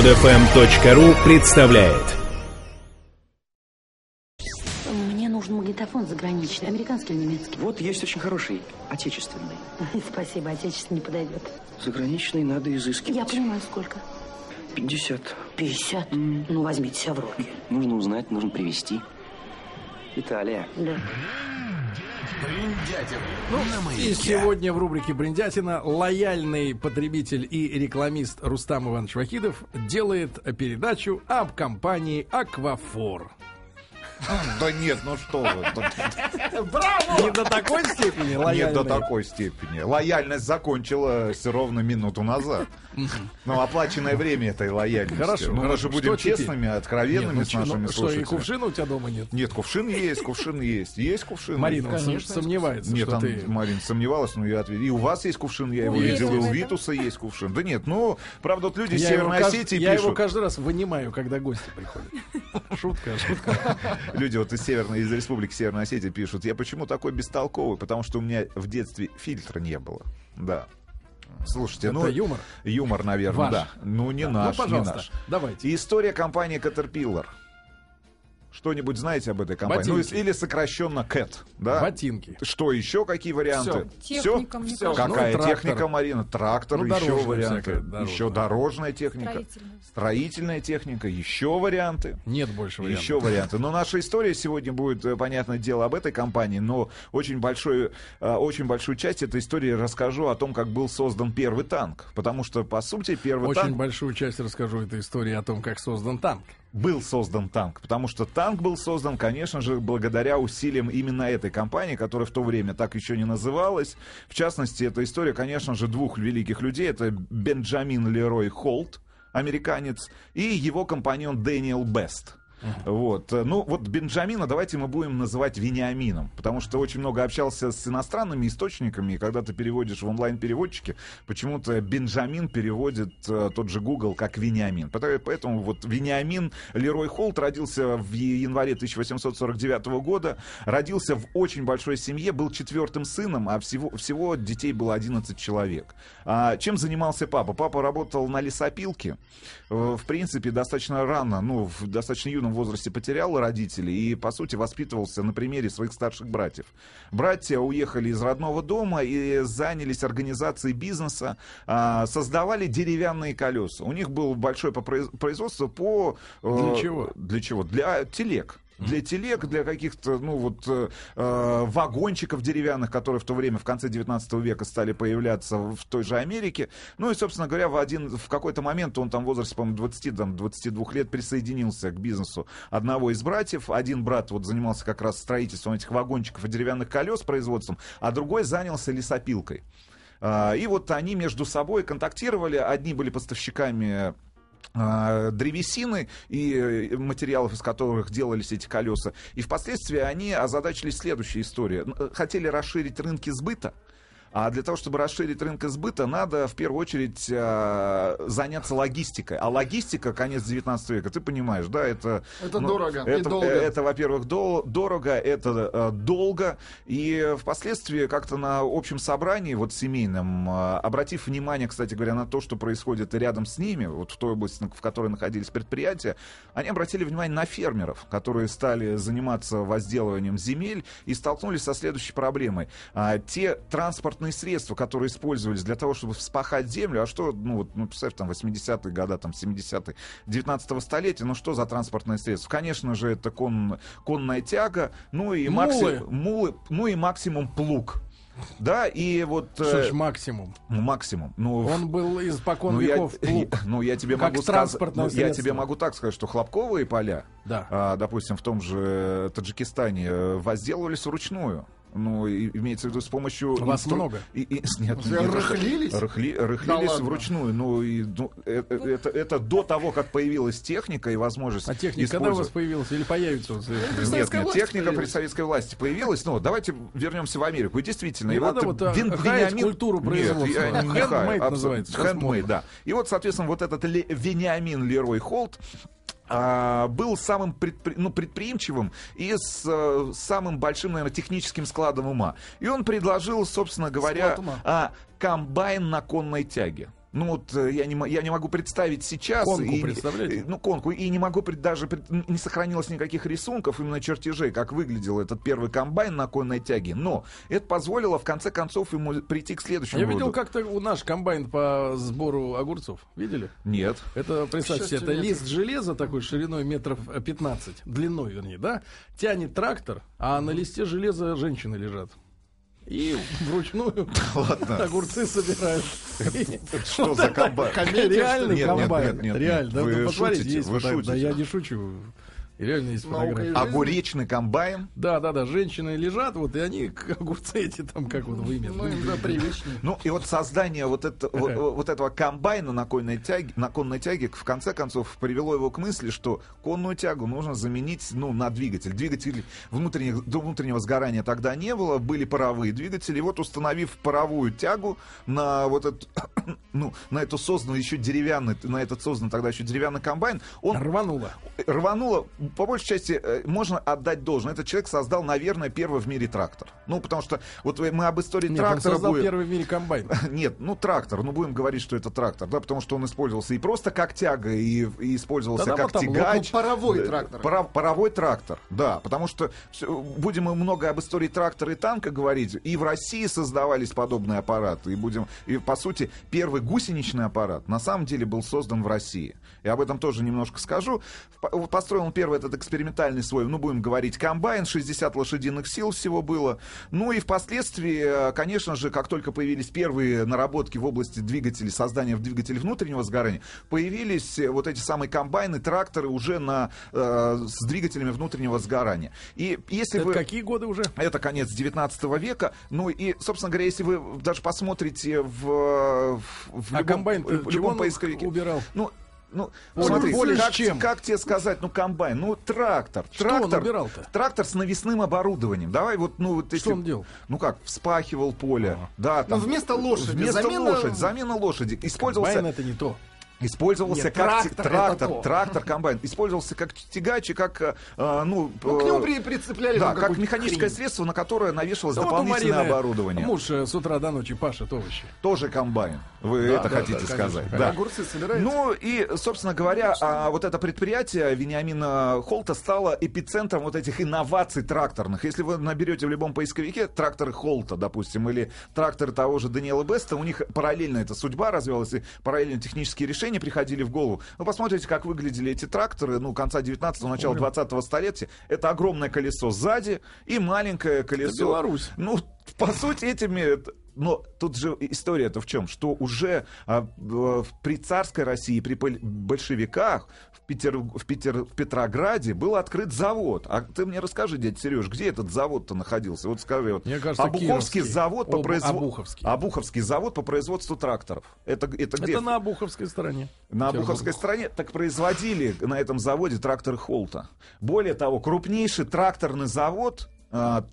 Подфм.ру представляет Мне нужен магнитофон заграничный, американский или немецкий. Вот есть очень хороший, отечественный. Спасибо, отечественный не подойдет. Заграничный надо изыскивать. Я понимаю, сколько? 50. 50? Ну, возьмите себя в руки. Нужно узнать, нужно привезти. Италия. Да. И сегодня в рубрике «Бриндятина» лояльный потребитель и рекламист Рустам Иванович Вахидов делает передачу об компании «Аквафор». Да нет, ну что вы. Не до такой степени Нет лояльный. до такой степени. Лояльность закончилась ровно минуту назад. Но оплаченное время этой лояльности. Хорошо, Ну, мы же будем честными, откровенными ну с чё, ну нашими Что, и слушателями. кувшина у тебя дома нет? Нет, кувшин есть, кувшин есть. Есть кувшин. Марина есть. сом- сомневается, Нет, что там ты... Марина сомневалась, но я ответил. И у вас есть кувшин, я его видел, и у? Витуса есть кувшин. Да нет, ну, правда, вот люди Северной Осетии я его пишут. каждый раз вынимаю, когда гости приходят. Шутка, шутка. Люди вот из Северной, из Республики Северной Осетии пишут, я почему такой бестолковый? Потому что у меня в детстве фильтра не было. Да. Слушайте, Это ну... юмор? Юмор, наверное, Ваш. да. Ну, не Да. наш, ну, не пожалуйста, наш. давайте. История компании Caterpillar. Что-нибудь знаете об этой компании? Ну, Ботинки. или сокращенно CAT, да? Ботинки. Что еще? Какие варианты? Техника, Всё. кажется. Какая Ну, техника, Марина? Трактор, Ну, еще варианты. всякая, дорожная. Еще дорожная техника. Строительная. Строительная техника, еще варианты. Нет больше вариантов. Еще варианты. Но наша история сегодня будет, э, понятное дело, об этой компании, но очень, большой, э, очень большую часть этой истории расскажу о том, как был создан первый танк. Потому что, по сути, первый Очень танк большую часть расскажу этой истории о том, как создан танк. Был создан танк. Потому что танк был создан, конечно же, благодаря усилиям именно этой компании, которая в то время так еще не называлась. В частности, эта история, конечно же, двух великих людей. Это Бенджамин Лерой Холт, американец, и его компаньон Дэниел Бест. Вот. Ну, вот Бенджамина давайте мы будем называть Вениамином, потому что очень много общался с иностранными источниками, и когда ты переводишь в онлайн-переводчике, почему-то Бенджамин переводит э, тот же Google как Вениамин. Поэтому, вот Вениамин Лерой Холт родился в январе 1849 года, родился в очень большой семье, был четвертым сыном, а всего, всего детей было 11 человек. А чем занимался папа? Папа работал на лесопилке, Э, в принципе, достаточно рано, ну, в достаточно юном возрасте потерял родителей и, по сути, воспитывался на примере своих старших братьев. Братья уехали из родного дома и занялись организацией бизнеса, а, создавали деревянные колеса. У них было большое производство по... э, Для чего? Для чего? Для телег. Для телег, для каких-то, ну вот, э, э, вагончиков деревянных, которые в то время, в конце 19 века, стали появляться в той же Америке. Ну и, собственно говоря, в, один, в какой-то момент он там в возрасте, по-моему, 20, там, 22 лет присоединился к бизнесу одного из братьев. Один брат вот занимался как раз строительством этих вагончиков и деревянных колес, производством, а другой занялся лесопилкой. А, И вот они между собой контактировали. Одни были поставщиками древесины и э, материалов, из которых делались эти колеса. И впоследствии они озадачились следующей историей. Э, Хотели расширить рынки сбыта, а для того, чтобы расширить рынок сбыта, надо в первую очередь э, заняться логистикой. А логистика, конец 19 века, ты понимаешь, да, это... Это дорого и это, долго. э, Это, во-первых, дол- дорого, это э, долго. И впоследствии как-то на общем собрании, вот семейном, э, обратив внимание, кстати говоря, на то, что происходит рядом с ними, вот в той области, в которой находились предприятия, они обратили внимание на фермеров, которые стали заниматься возделыванием земель и столкнулись со следующей проблемой. А, те транспортные средства, которые использовались для того, чтобы вспахать землю, а что, ну, вот, ну, представь, там, 80-е годы, там, 70-е, 19 столетия, ну, что за транспортные средства? Конечно же, это кон, конная тяга, ну, и Мулы. максимум, мулы, ну, и максимум плуг. Да, и вот... э, Что ж, максимум. ну, максимум. Ну, Он был испокон ну, я, веков плуг. ну, я тебе Как могу сказать, ну, я тебе могу так сказать, что хлопковые поля, Да. а, допустим, в том же Таджикистане э, возделывались вручную. Ну, и- имеется в виду с помощью... Вас инстру- много? И, и- нет, Вы нет, рыхлились? Рыхли- Да рыхлились ладно. вручную. Ну, и, ну, э- э- это, это до того, как появилась техника и возможность А техника когда у вас использовать- появилась или появится? вот, нет, нет, техника при советской власти появилась. Ну, давайте вернемся в Америку. И действительно, Не и надо вот, а, Вин- Вениамин- культуру Нет, производства. я не называется, модно. да. И вот, соответственно, вот этот Ле- Вениамин Лерой Холт был самым предпри- ну, предприимчивым и с э, самым большим, наверное, техническим складом ума. И он предложил, собственно говоря, а, комбайн на конной тяге. Ну вот э, я не, я не могу представить сейчас. Конку и, представляете? и- Ну, конку. И не могу пред- даже... пред- не сохранилось никаких рисунков, именно чертежей, как выглядел этот первый комбайн на конной тяге. Но это позволило, в конце концов, ему прийти к следующему Я видел выводу. как-то у наш комбайн по сбору огурцов. Видели? Нет. Это, представьте себе, это нет. лист железа такой шириной метров э, 15, длиной, вернее, да, тянет трактор, а на листе железа женщины лежат. И вручную Ладно. огурцы собирают. Что за комбайн? Реальный Нет, нет, комбайн. нет, нет, Реально. Да, вы посмотрите, шутите, вы фото- Да шутите. я не шучу. И реально есть фотографии. Огуречный комбайн. Да, да, да, женщины лежат, вот, и они, огурцы эти там, как вот вы Ну, им да, привычнее. Ну и вот создание вот, это, вот, вот этого комбайна на конной, тяге, на конной тяге в конце концов привело его к мысли, что конную тягу нужно заменить ну, на двигатель. Двигателей внутренних, до внутреннего сгорания тогда не было, были паровые двигатели. И вот установив паровую тягу на вот эту, ну, на эту созданную еще деревянный, на этот созданный тогда еще деревянный комбайн, он Рвануло. рвануло, по большей части, э, можно отдать должное. Этот человек создал, наверное, первый в мире трактор. Ну, потому что вот мы об истории Нет, он трактора создал будем- первый в мире комбайн. Нет, ну трактор, ну будем говорить, что это трактор, да, потому что он использовался и просто как тяга, и, и использовался Да-да, как вот там, тягач. ну, паровой Да, трактор. пара- паровой трактор, да, потому что будем мы много об истории трактора и танка говорить, и в России создавались подобные аппараты, и будем, и по сути первый гусеничный аппарат на самом деле был создан в России. И об этом тоже немножко скажу. Построил он первый этот экспериментальный свой, ну будем говорить, комбайн, 60 лошадиных сил всего было. Ну и впоследствии, э, конечно же, как только появились первые наработки в области двигателей, создания двигателей внутреннего сгорания, появились э, вот эти самые комбайны, тракторы уже на, э, с двигателями внутреннего сгорания. И если Это вы... какие годы уже? Это конец 19 века. Ну и, собственно говоря, если вы даже посмотрите в, в, в А любом, комбайн любом чего поисковике. убирал? Ну, ну, Поле- смотри, поле с как, чем? как тебе сказать, ну, комбайн, ну, трактор. Что он трактор, убирал-то? Трактор с навесным оборудованием. Давай вот, ну, вот если... он делал? Ну как, вспахивал поле. Да, там, Ну, вместо лошади. Вместо Замена- лошади, замена лошади. Использовался... Комбайн это не то. Использовался Нет, как трактор трактор, то. трактор, комбайн. Использовался как тягач и как, э, ну... Ну, к нему э, при- прицепляли да, как механическое хрень. средство, на которое навешивалось Да вот у дополнительное Марины оборудование. Муж э, с утра до ночи пашет овощи. Тоже комбайн. Вы Да, это да, хотите да, сказать? конечно. Да. Огурцы собираете? Ну и, собственно говоря, а, вот это предприятие Вениамина Холта стало эпицентром вот этих инноваций тракторных. Если вы наберете в любом поисковике тракторы Холта, допустим, или тракторы того же Даниэла Беста, у них параллельно эта судьба развивалась, и параллельно технические решения приходили в голову. Вы посмотрите, как выглядели эти тракторы, ну, конца 19-го, начала 20-го столетия. Это огромное колесо сзади и маленькое колесо. Беларусь. Ну, по сути, этими... Но тут же история-то в чем? Что уже а, в- при царской России, при большевиках в, Питер, в, Питер, в Петрограде был открыт завод. А ты мне расскажи, дядя Сереж, где этот завод-то находился? Вот скажи. Вот. Мне кажется, Обуховский завод по Об- производству... Обуховский. Обуховский завод по производству тракторов. Это, это где? Это на Обуховской стороне. На Обуховской стороне так производили на этом заводе тракторы Холта. Более того, крупнейший тракторный завод а,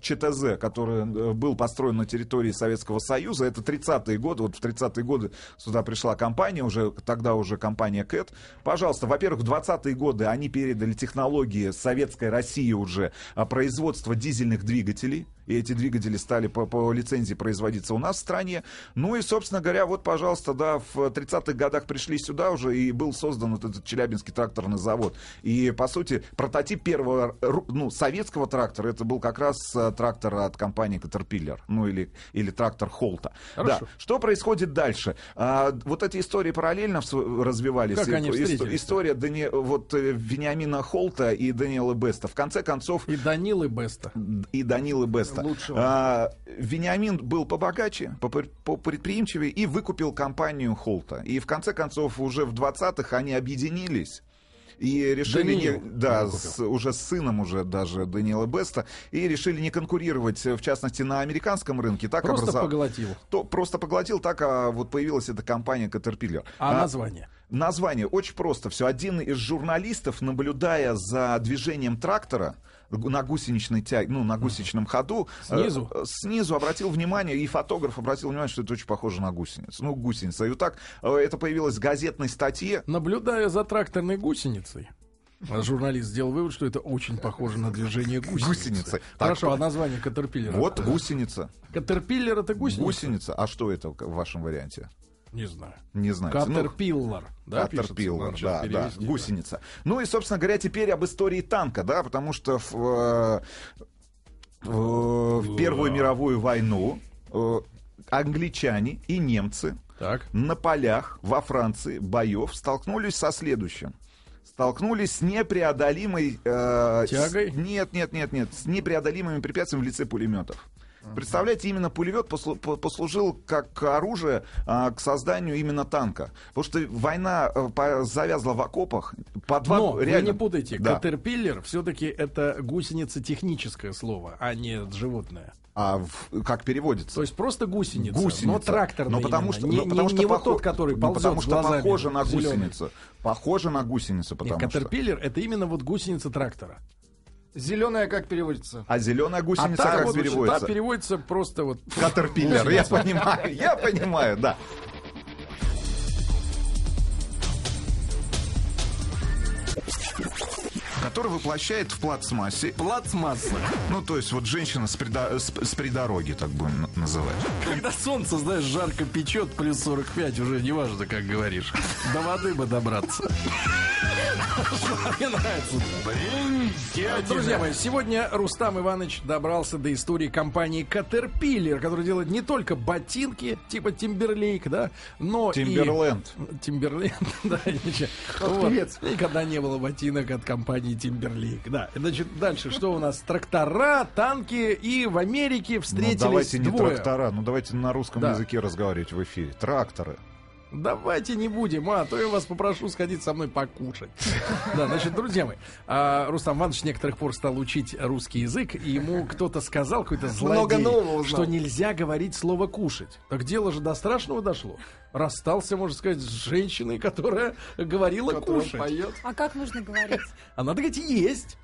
ЧТЗ, который э, был построен на территории Советского Союза, это 30-е годы, вот в 30-е годы сюда пришла компания, уже тогда уже компания КЭТ. Пожалуйста, во-первых, в 20-е годы они передали технологии Советской России уже а, производства дизельных двигателей, и эти двигатели стали по, по лицензии производиться у нас в стране. Ну и, собственно говоря, вот, пожалуйста, да, в 30-х годах пришли сюда уже, и был создан вот этот Челябинский тракторный завод. И, по сути, прототип первого ну, советского трактора, это был как раз э, трактор от компании Caterpillar, ну или, или трактор Холта. Хорошо. Да. Что происходит дальше? А, вот эти истории параллельно развивались. Как они исто- встретились-то? История Дани- вот, э, Вениамина Холта и Даниэла Беста. В конце концов, И Данилы Беста. и Данилы Беста. Лучшего. А, Вениамин был побогаче, попр- попредприимчивее и выкупил компанию Холта. И в конце концов уже в 20-х они объединились. И решили не, да, с- уже с сыном уже даже Даниэла Беста, и решили не конкурировать, в частности, на американском рынке. Так Просто образа- поглотил. То, просто поглотил, так а вот появилась эта компания Caterpillar. А название? Название очень просто. Все. Один из журналистов, наблюдая за движением трактора на гусеничной тяге, ну, на гусеничном ходу, Снизу? э, э, снизу обратил внимание, и фотограф обратил внимание, что это очень похоже на гусеницу. Ну, гусеница. И вот так э, это появилось в газетной статье. Наблюдая за тракторной гусеницей, журналист сделал вывод, что это очень похоже на движение гусеницы. Гусеницы. Хорошо, Так. а название Катерпиллера? Вот гусеница. Катерпиллер это гусеница? Гусеница. А что это в вашем варианте? Не знаю. Не знаете. Ну, Катерпиллар. Да, сейчас да, да, гусеница. Ну и, собственно говоря, теперь об истории танка, да, потому что в, э, в- Первую мировую войну э, англичане и немцы Так. на полях во Франции боев столкнулись со следующим. Столкнулись с непреодолимой... э, с- Тягой? нет, нет, нет, нет. С непреодолимыми препятствиями в лице пулеметов. Представляете, именно пулемет по- послужил как оружие а, к созданию именно танка. Потому что война э, завязла в окопах. По два, Но реально- вы не путайте, Да. Катерпиллер все-таки это гусеница техническое слово, а не животное. А в- как переводится? То есть просто гусеница, гусеница. но тракторная Но потому именно. что, не, но потому не- что не вот похо- тот, который ползет потому что глазами похоже на гусеницу. Похоже на гусеницу, Нет, потому что. Катерпиллер это именно вот гусеница трактора. Зеленая как переводится? А зеленая гусеница та как вот, переводится? Та переводится просто вот... Катерпиллер, я понимаю, я понимаю, да. Который воплощает в плацмассе, Плацмасса. ну то есть вот женщина с, придо- с, с придороги, так будем называть. Когда солнце, знаешь, жарко печет, плюс 45, уже неважно, как говоришь. До воды бы добраться. Мне нравится. Друзья мои, сегодня Рустам Иванович добрался до истории компании Caterpillar, которая делает не только ботинки типа Тимберлейк, да, но Тимберленд. и... Тимберленд, да, ничего. Вот. Никогда не было ботинок от компании Тимберлейк, да. Значит, дальше что у нас? Трактора, танки, и в Америке Ну встретились давайте не двое. трактора, ну давайте на русском Да. языке разговаривать в эфире. Тракторы. Давайте не будем, а то я вас попрошу сходить со мной покушать. Да, значит, друзья мои, а, Рустам Иванович с некоторых пор стал учить русский язык, и ему кто-то сказал, какой-то злодей, что нельзя говорить слово «кушать». Так дело же до страшного дошло. Расстался, можно сказать, с женщиной, которая говорила «кушать». А как нужно говорить? А надо говорить «есть».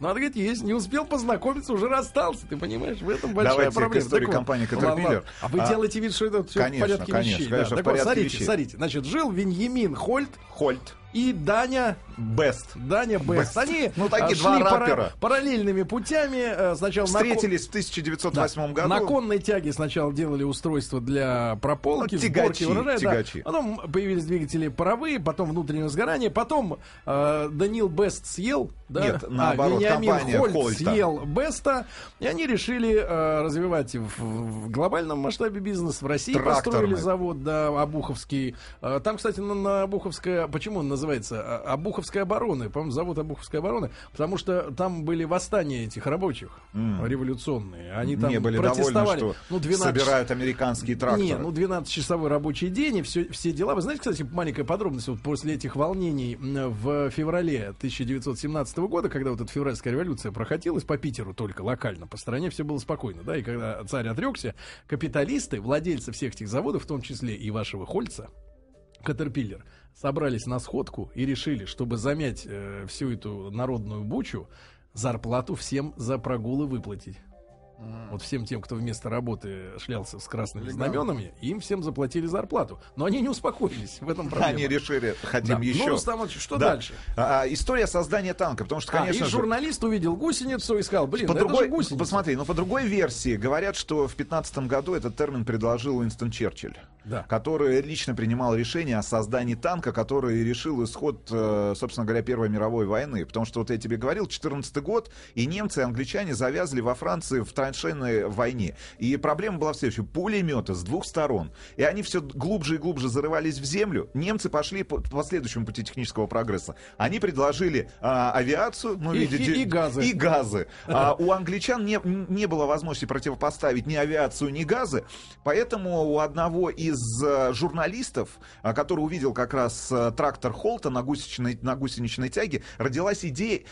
Надо говорить, есть, не успел познакомиться, уже расстался, ты понимаешь, в этом большая Давайте к проблема. истории Так компании Caterpillar. А вы А, делаете вид, что это все конечно, в порядке конечно, вещей. конечно, да. в Так вот, порядке смотрите, вещей. смотрите. Значит, жил Веньямин Хольт Хольт. И Даня Бест. Даня Бест. Они Ну, такие э, два шли пара- рэпера. параллельными путями. э, Сначала на Встретились в 1908 да, году. На конной тяге сначала делали устройство для прополки, Ну, сборки тягачи, урожая. да. тягачи. Потом появились двигатели паровые, потом внутреннее сгорание, потом э, Данил Бест съел, да? Нет, а, наоборот, Вениамин компания Хольт Хольта. съел Беста, и они решили э, развивать в, в глобальном масштабе бизнес. В России Тракторный. построили завод, да, Обуховский. Э, Там, кстати, на, на Обуховская, почему он называется? А- Обуховская обороны, по-моему, завод Обуховской обороны, потому что там были восстания этих рабочих революционные. Они там не были довольны, протестовали. что ну, 12 собирают американские тракторы. не, ну 12-часовой рабочий день и все, все дела. Вы знаете, кстати, маленькая подробность. Вот после этих волнений в феврале 1917 года, когда вот эта февральская революция проходилась по Питеру только локально, по стране все было спокойно, да, и когда царь отрекся, капиталисты, владельцы всех этих заводов, в том числе и вашего Хольца, Катерпиллер, собрались на сходку и решили, чтобы замять э, всю эту народную бучу, зарплату всем за прогулы выплатить. Вот всем тем, кто вместо работы шлялся с красными Легально. знаменами, им всем заплатили зарплату. Но они не успокоились. В этом проблема. Они решили, хотим Да. еще. Ну, Рустам что Да. дальше? А, а, история создания танка, потому что, А, конечно и же, журналист увидел гусеницу и сказал, блин, по ну другой, это же гусеница. посмотри, ну по другой версии говорят, что в 15 году этот термин предложил Уинстон Черчилль, Да. который лично принимал решение о создании танка, который решил исход, э, собственно говоря, Первой мировой войны. Потому что вот я тебе говорил, 14 год, и немцы и англичане завязли во Франции в траншейной войне. И проблема была в следующем. Пулеметы с двух сторон. И они все глубже и глубже зарывались в землю. Немцы пошли по, по следующему пути технического прогресса. Они предложили а, авиацию, ну, И- видите, и- и газы. И газы. А у англичан не, не было возможности противопоставить ни авиацию, ни газы. Поэтому у одного из э, журналистов, а, который увидел как раз э, трактор Холта на гусеничной, на гусеничной тяге, родилась идея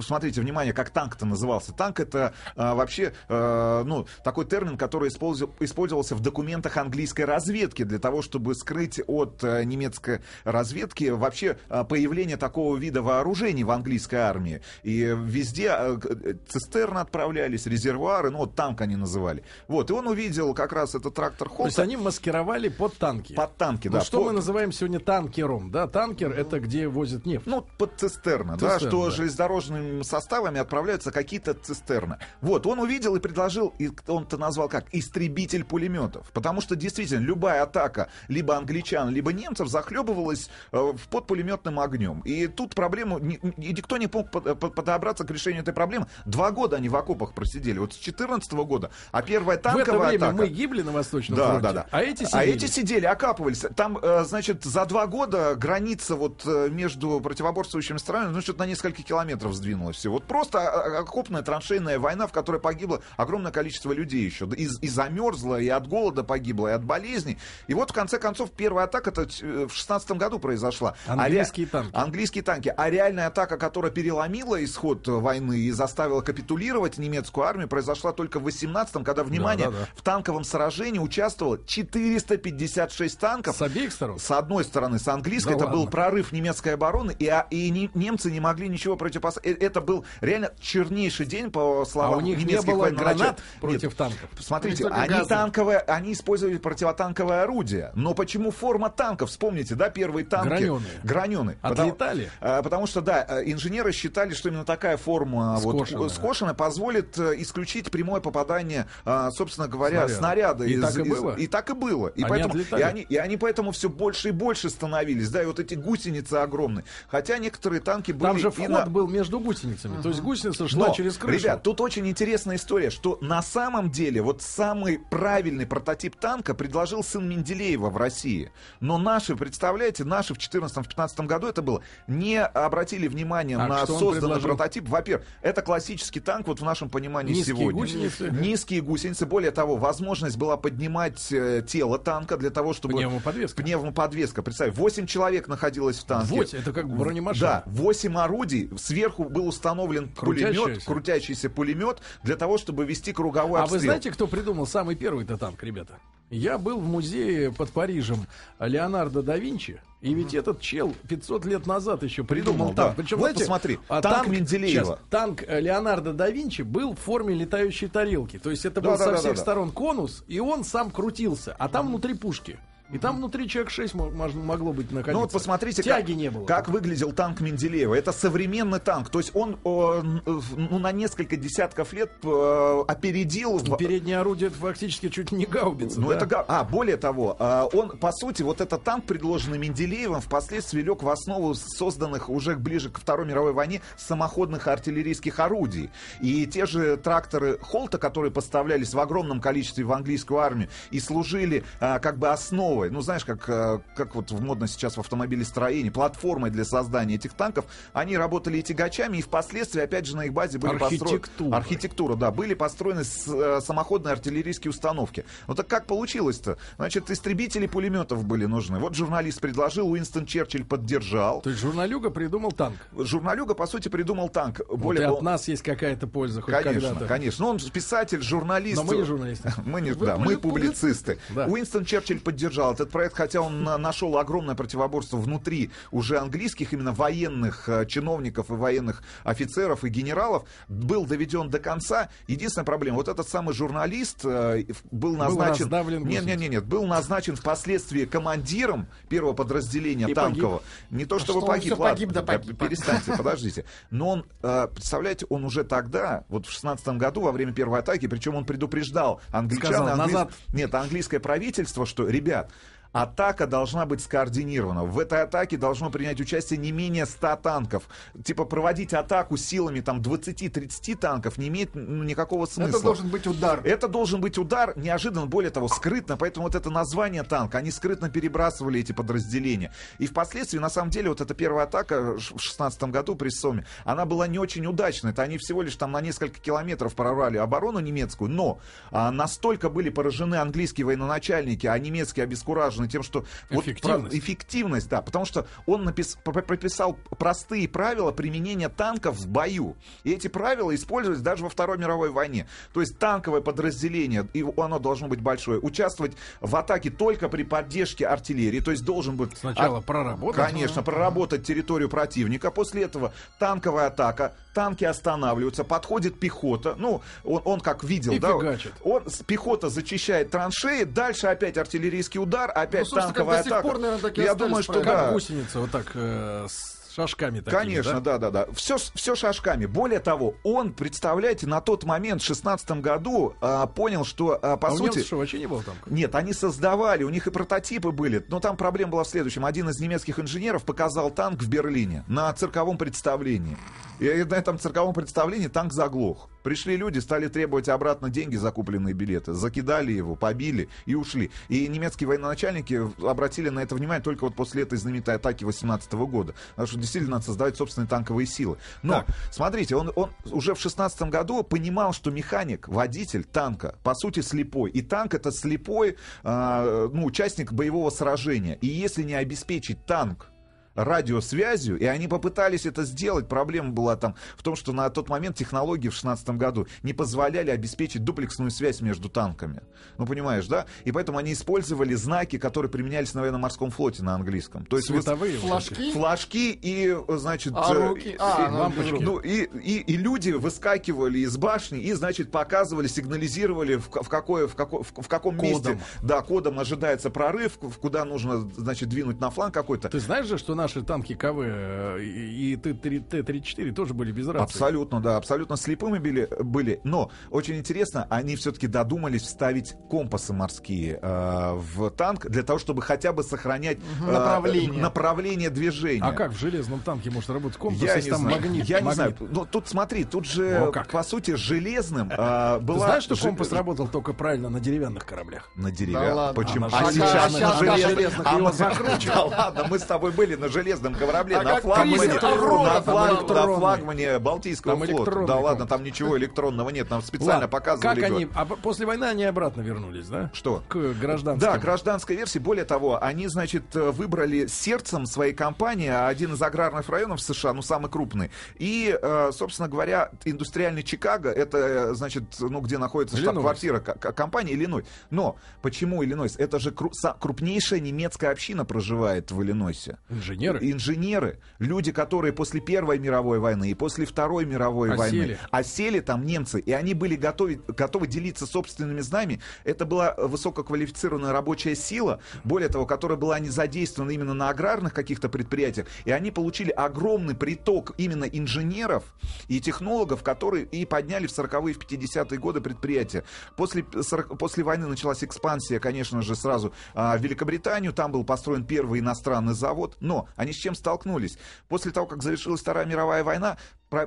Смотрите, внимание, как танк-то назывался. Танк это а, вообще э, ну, такой термин, который использовался в документах английской разведки для того, чтобы скрыть от э, немецкой разведки вообще а, появление такого вида вооружений в английской армии. И везде э, цистерны отправлялись, резервуары, ну вот танк они называли. Вот, и он увидел как раз этот трактор То есть Холта они маскировали под танки. под танки, Ну, да. что под- мы называем сегодня танкером, да? Танкер это где возят нефть. Ну, под цистерна, да, Цистерна, что да. железнодорожными личными составами отправляются какие-то цистерны. Вот, он увидел и предложил, и он это назвал как истребитель пулеметов. Потому что действительно любая атака либо англичан, либо немцев захлебывалась э, под пулеметным огнем. И тут проблему, ни- и никто не мог под- под- подобраться к решению этой проблемы. Два года они в окопах просидели, вот с 14 года. А первая В это танковая время атака... мы гибли на Восточном Да, фронте, да, да. а эти А сидели. эти сидели, окапывались. Там, э, значит, за два года граница вот э, между противоборствующими странами, ну, что-то на несколько километров сдвинулась все. Вот просто а, а, окопная траншейная война, в которой погибло огромное количество людей еще. И, и замерзло, и от голода погибло, и от болезней. И вот, в конце концов, первая атака это э, в шестнадцатом году произошла. А Английские танки. Английские танки. А реальная атака, которая переломила исход э, войны и заставила капитулировать немецкую армию, произошла только в 18-м, когда, внимание, да, да. в танковом сражении участвовало 456 танков. С обеих сторон? С одной стороны, с английской, Да это был ладно. прорыв немецкой обороны, и, а- и не- немцы не могли ничего противопоставить. Э, Это был реально чернейший день, по А словам у них не немецких было гранат Нет, против танков. Смотрите, они газы. танковые, они использовали противотанковое орудие. Но почему форма танков? Вспомните, да, первые танки. Граненые. Граненые. Отлетали? Потому, а, потому что, да, э, инженеры считали, что именно такая форма Скошенная. вот, скошенная позволит э, исключить прямое попадание, а, собственно говоря, Снаряда. снаряда. И из- так и из- было? И так и было. И, Они поэтому, отлетали? и, они, и они поэтому все больше и больше становились. Да, и вот эти гусеницы огромные. Хотя некоторые танки были... Там же вход на- был между гусеницами. То есть гусеница шла но, через крышу. Ребят, тут очень интересная история, что на самом деле вот самый правильный прототип танка предложил сын Менделеева в России. Но наши, представляете, наши в 2014-2015 году это было, не обратили внимания А на созданный прототип. Во-первых, это классический танк вот в нашем понимании Низкие сегодня. гусеницы. Низкие гусеницы. Более того, возможность была поднимать э, тело танка для того, чтобы... Пневмоподвеска. Пневмоподвеска. Представь, 8 человек находилось в танке. Вот, это как бронемашина. Да, 8 орудий. Сверху был установлен пулемет, крутящийся пулемет для того, чтобы вести круговой А обстрел. вы знаете, кто придумал самый первый-то танк, ребята? Я был в музее под Парижем Леонардо да Винчи, и ведь этот чел 500 лет назад еще придумал, Придумал, танк. да. Причем, Вот знаете, посмотри, а танк Менделеева. сейчас, танк э, Леонардо да Винчи был в форме летающей тарелки. То есть это Да, был да, со да, всех да. сторон конус, и он сам крутился, а там внутри пушки. И там внутри человек 6 мо- мож- могло быть находиться. Ну вот посмотрите, Тяги как, не было. как выглядел танк Менделеева. Это современный танк. То есть он в- ну, на несколько десятков лет э, опередил... в- Переднее орудие фактически чуть не гаубица. Ну, да? это А, более того, а, он, по сути, вот этот танк, предложенный Менделеевым, впоследствии лег в основу созданных уже ближе к Второй мировой войне самоходных артиллерийских орудий. И те же тракторы Холта, которые поставлялись в огромном количестве в английскую армию и служили как бы основой, ну, знаешь, как, а, как вот в модно сейчас в автомобилестроении, платформой для создания этих танков, они работали и тягачами, и впоследствии, опять же, на их базе были построены... Архитектура. Архитектура, да, были построены с- э, самоходные артиллерийские установки. Ну так как получилось-то? Значит, истребители пулеметов были нужны. Вот журналист предложил, Уинстон Черчилль поддержал. То есть журналюга придумал танк. Журналюга, по сути, придумал танк. Вот Более и от нас есть какая-то польза хоть Конечно, когда-то. конечно. Ну, он писатель, журналист. Но мы не журналисты. Мы не, Вы да, мы публицисты. Да. Уинстон Черчилль поддержал этот проект, хотя он на- нашел огромное противоборство внутри уже английских, именно военных э, чиновников и военных офицеров и генералов, был доведен до конца. Единственная проблема, вот этот самый журналист э, был назначен... раздавлен нет, нет, нет, нет, был назначен впоследствии командиром первого подразделения И танкового. Не то чтобы что погиб, ладно, погиб, да погиб. перестаньте, подождите. Но он, э, представляете, он уже тогда, вот в 16 году, во время первой атаки, причем он предупреждал англичан, Сказал, и английс- «Назад». нет, английское правительство, что, ребят, Атака должна быть скоординирована. В этой атаке должно принять участие не менее 100 танков. Типа проводить атаку силами там 20-30 танков не имеет ну, никакого смысла. Это должен быть удар. Это должен быть удар неожиданно, более того, скрытно. Поэтому вот это название танка, они скрытно перебрасывали эти подразделения. И впоследствии, на самом деле, вот эта первая атака в 16 году при Соме, она была не очень удачной. Это они всего лишь там на несколько километров прорвали оборону немецкую, но а, настолько были поражены английские военачальники, а немецкие обескуражены тем, что... вот Эффективность. про- эффективность, да, потому что он напис- пр- прописал простые правила применения танков в бою. И эти правила использовались даже во Второй мировой войне. То есть танковое подразделение, и оно должно быть большое, участвовать в атаке только при поддержке артиллерии, то есть должен быть... Сначала а- проработать. Конечно, проработать территорию противника. После этого танковая атака, танки останавливаются, подходит пехота. Ну, он, он как видел, И да? фигачит. Он, пехота зачищает траншеи, дальше опять артиллерийский удар, опять Ну, слушайте, как танковая атака. пор, наверное, Я думаю, что. Как да. гусеница вот так э, с- шажками такими, Конечно, да, да, да. Все, все шажками. Более того, он, представляете, на тот момент, в 16 году, а, понял, что, а, по а у сути... немцев что, вообще не было там? Нет, они создавали, у них и прототипы были, но там проблема была в следующем. Один из немецких инженеров показал танк в Берлине на цирковом представлении. И на этом цирковом представлении танк заглох. Пришли люди, стали требовать обратно деньги за купленные билеты, закидали его, побили и ушли. И немецкие военачальники обратили на это внимание только вот после этой знаменитой атаки 18 года. Потому что действительно надо создавать собственные танковые силы. Но, Так. смотрите, он, он уже в 16 году понимал, что механик, водитель танка, по сути, слепой. И танк это слепой а, ну, участник боевого сражения. И если не обеспечить танк радиосвязью, и они попытались это сделать. Проблема была там в том, что на тот момент технологии в 16 году не позволяли обеспечить дуплексную связь между танками. Ну, понимаешь, да? И поэтому они использовали знаки, которые применялись на военно-морском флоте на английском. То есть вы- Световые вот. Флажки? флажки и, значит... А э, руки? и- А, и- ну, лампочки. ну, и, и, и люди выскакивали из башни и, значит, показывали, сигнализировали, в, в, какое, в, какой, в, в каком Кодом. месте, да, кодом ожидается прорыв, куда нужно, значит, двинуть на фланг какой-то. Ты знаешь же, что наши танки КВ э, и и Т-3- Т-34 тоже были без рации? Абсолютно, да, абсолютно слепыми были, были. Но очень интересно, они все-таки додумались вставить компасы морские э, в танк для того, чтобы хотя бы сохранять э, Направление. направление движения. А как в железном танке может работать компас, Я если не там знаю. магнит? Я не магнит? знаю. Ну, тут смотри, тут же, О, как. по сути, железным э, Ты была... знаешь, что же- компас работал только правильно на деревянных кораблях? На деревянных. Да. Почему? А А железных- сейчас а на сейчас на железных. А его мы- закручивают. Да ладно, мы с тобой были на железном корабле, А на флагмане, на флаг- на флагмане Балтийского Там флота. Да ладно, там ничего электронного нет, нам специально Ладно, показывали. Как они... А после войны они обратно вернулись, да? Что? К гражданским. Да, гражданской версии. Более того, они, значит, э, выбрали сердцем своей компании один из аграрных районов США, ну, самый крупный. И, э, собственно говоря, индустриальный Чикаго, это, э, значит, ну, где находится штаб-квартира компании Иллинойс. Но почему Иллинойс? Это же крупнейшая немецкая община проживает в Иллинойсе. Инженеры. Инженеры, люди, которые после Первой мировой войны и после Второй мировой Осели. войны осели там немцы, и они были готовы, готовы делиться собственными знаниями. Это была высококвалифицированная рабочая сила, более того, которая была не задействована именно на аграрных каких-то предприятиях, и они получили огромный приток именно инженеров и технологов, которые и подняли в 40-е, в 50-е годы предприятия. После, 40 после войны началась экспансия, конечно же, сразу а, в Великобританию, там был построен первый иностранный завод, но они с чем столкнулись? После того, как завершилась Вторая мировая война,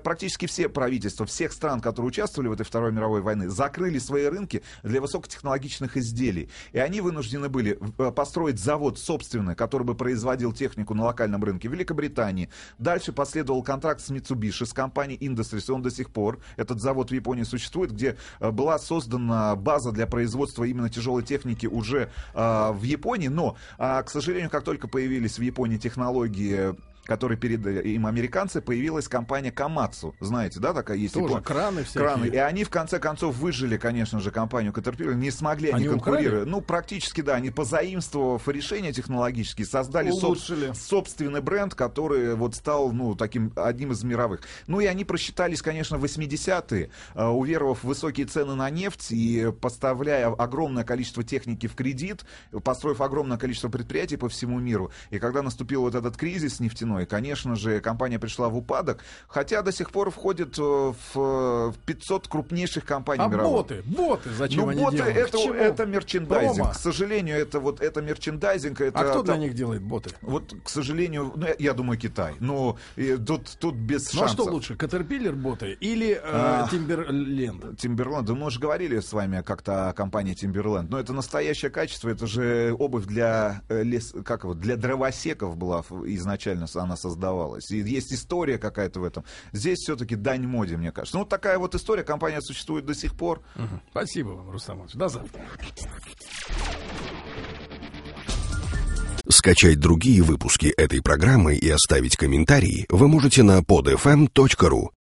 практически все правительства всех стран, которые участвовали в этой Второй мировой войны, закрыли свои рынки для высокотехнологичных изделий. И они вынуждены были э, построить завод собственный, который бы производил технику на локальном рынке Великобритании. Дальше последовал контракт с Mitsubishi, с компанией Industries, он до сих пор, этот завод в Японии существует, где э, была создана база для производства именно тяжелой техники уже э, в Японии, но, а, к сожалению, как только появились в Японии технологии которые передали им американцы, появилась компания Камацу. Знаете, да, такая есть? Тоже Япон- краны всякие. Краны. И они, в конце концов, выжили, конечно же, компанию Caterpillar. Не смогли они, Они конкурировать. украли? Ну, практически, да. Они, позаимствовав решения технологические, создали соб- собственный бренд, который вот стал, ну, таким одним из мировых. Ну, и они просчитались, конечно, в 80-е, э, уверовав в высокие цены на нефть и поставляя огромное количество техники в кредит, построив огромное количество предприятий по всему миру. И когда наступил вот этот кризис нефтяной, конечно же, компания пришла в упадок, хотя до сих пор входит э, в э, в 500 крупнейших компаний А мировых. боты, боты, зачем Ну, они боты делают? это, это мерчендайзинг. Промо. К сожалению, это вот это мерчендайзинг. Это, А кто для там- них делает боты? Вот, к сожалению, ну, я, я думаю, Китай. Но и тут, тут без Ну а шансов. что лучше, Caterpillar боты или э, А. Timberland? Тимберленд, да мы уже говорили с вами как-то о компании Тимберленд, но это настоящее качество, это же обувь для э, лес, как его, для дровосеков была изначально она создавалась. И есть история какая-то в этом. Здесь все-таки дань моде, мне кажется. Ну, вот такая вот история, компания существует до сих пор. Мгм. Спасибо вам, Рустам Иванович. До завтра. Скачать другие выпуски этой программы и оставить комментарии вы можете на podfm.ru.